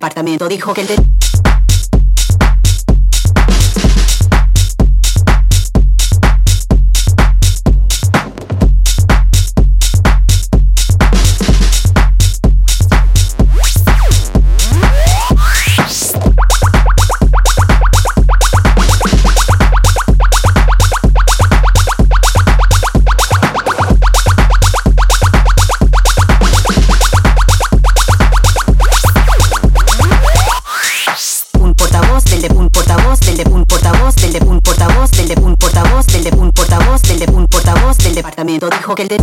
departamento dijo que el... el de...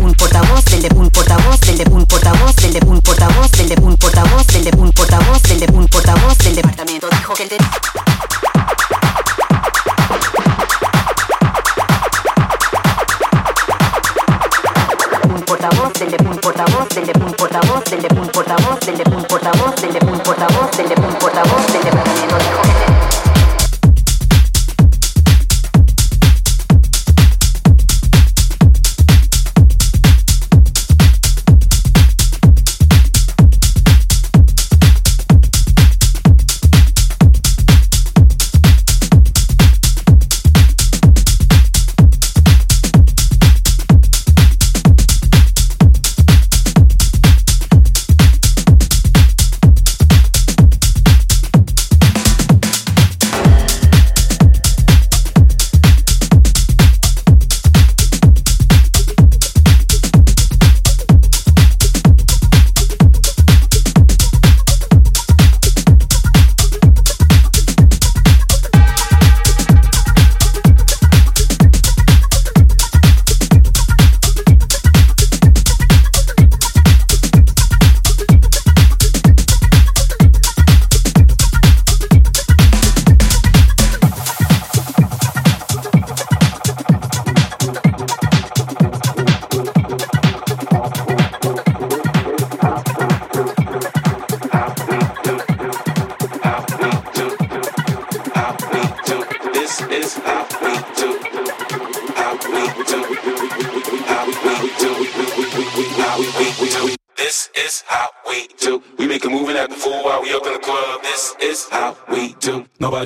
Un portavoz del de un portavoz del de un portavoz del de un portavoz del de un portavoz del de un portavoz del de un portavoz del departamento dijo que el de... un portavoz del de un portavoz del de un portavoz del de un portavoz del de un portavoz del de portavoz, de del portavoz, del portavoz.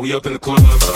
we up in the club.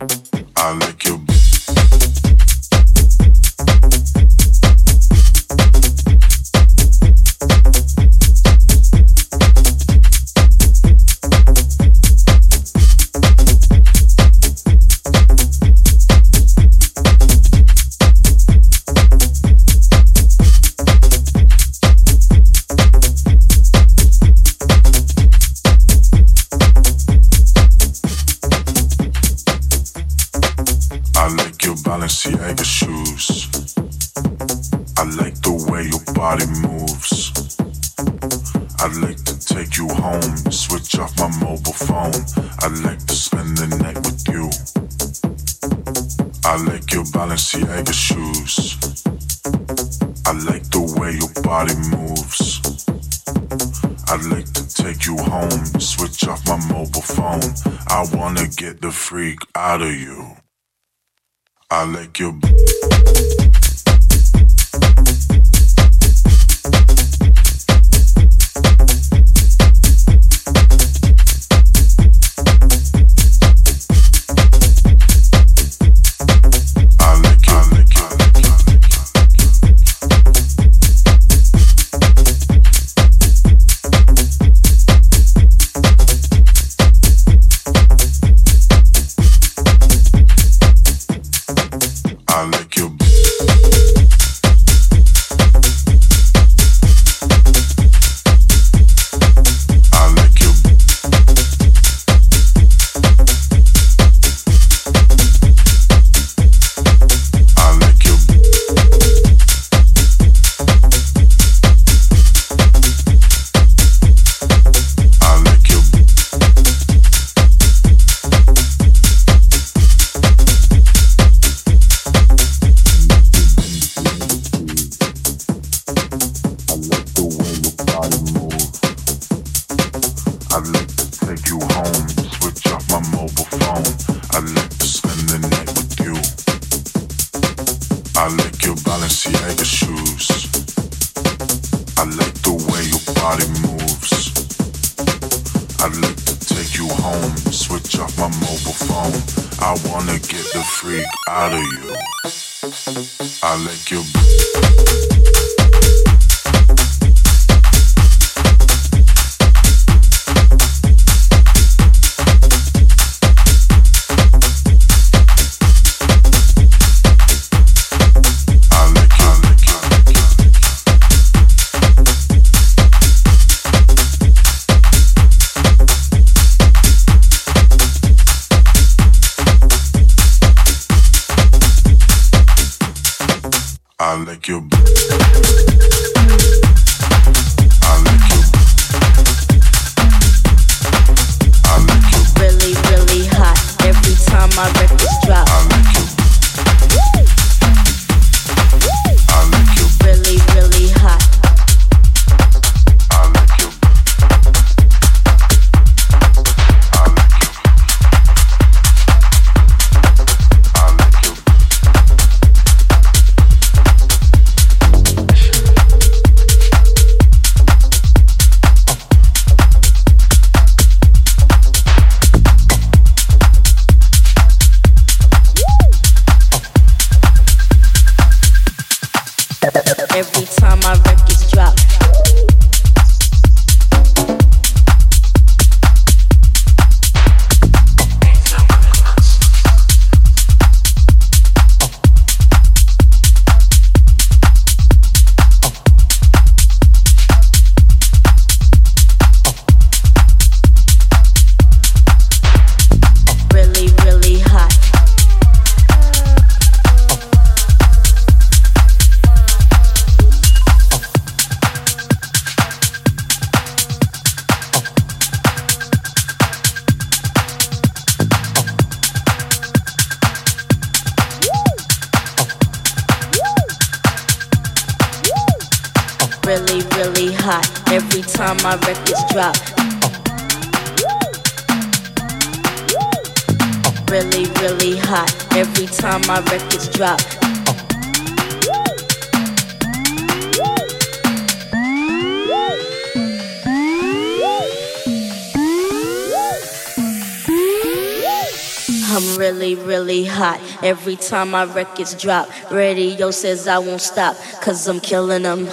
I like time my records drop. Radio says I won't stop, cause I'm killing them.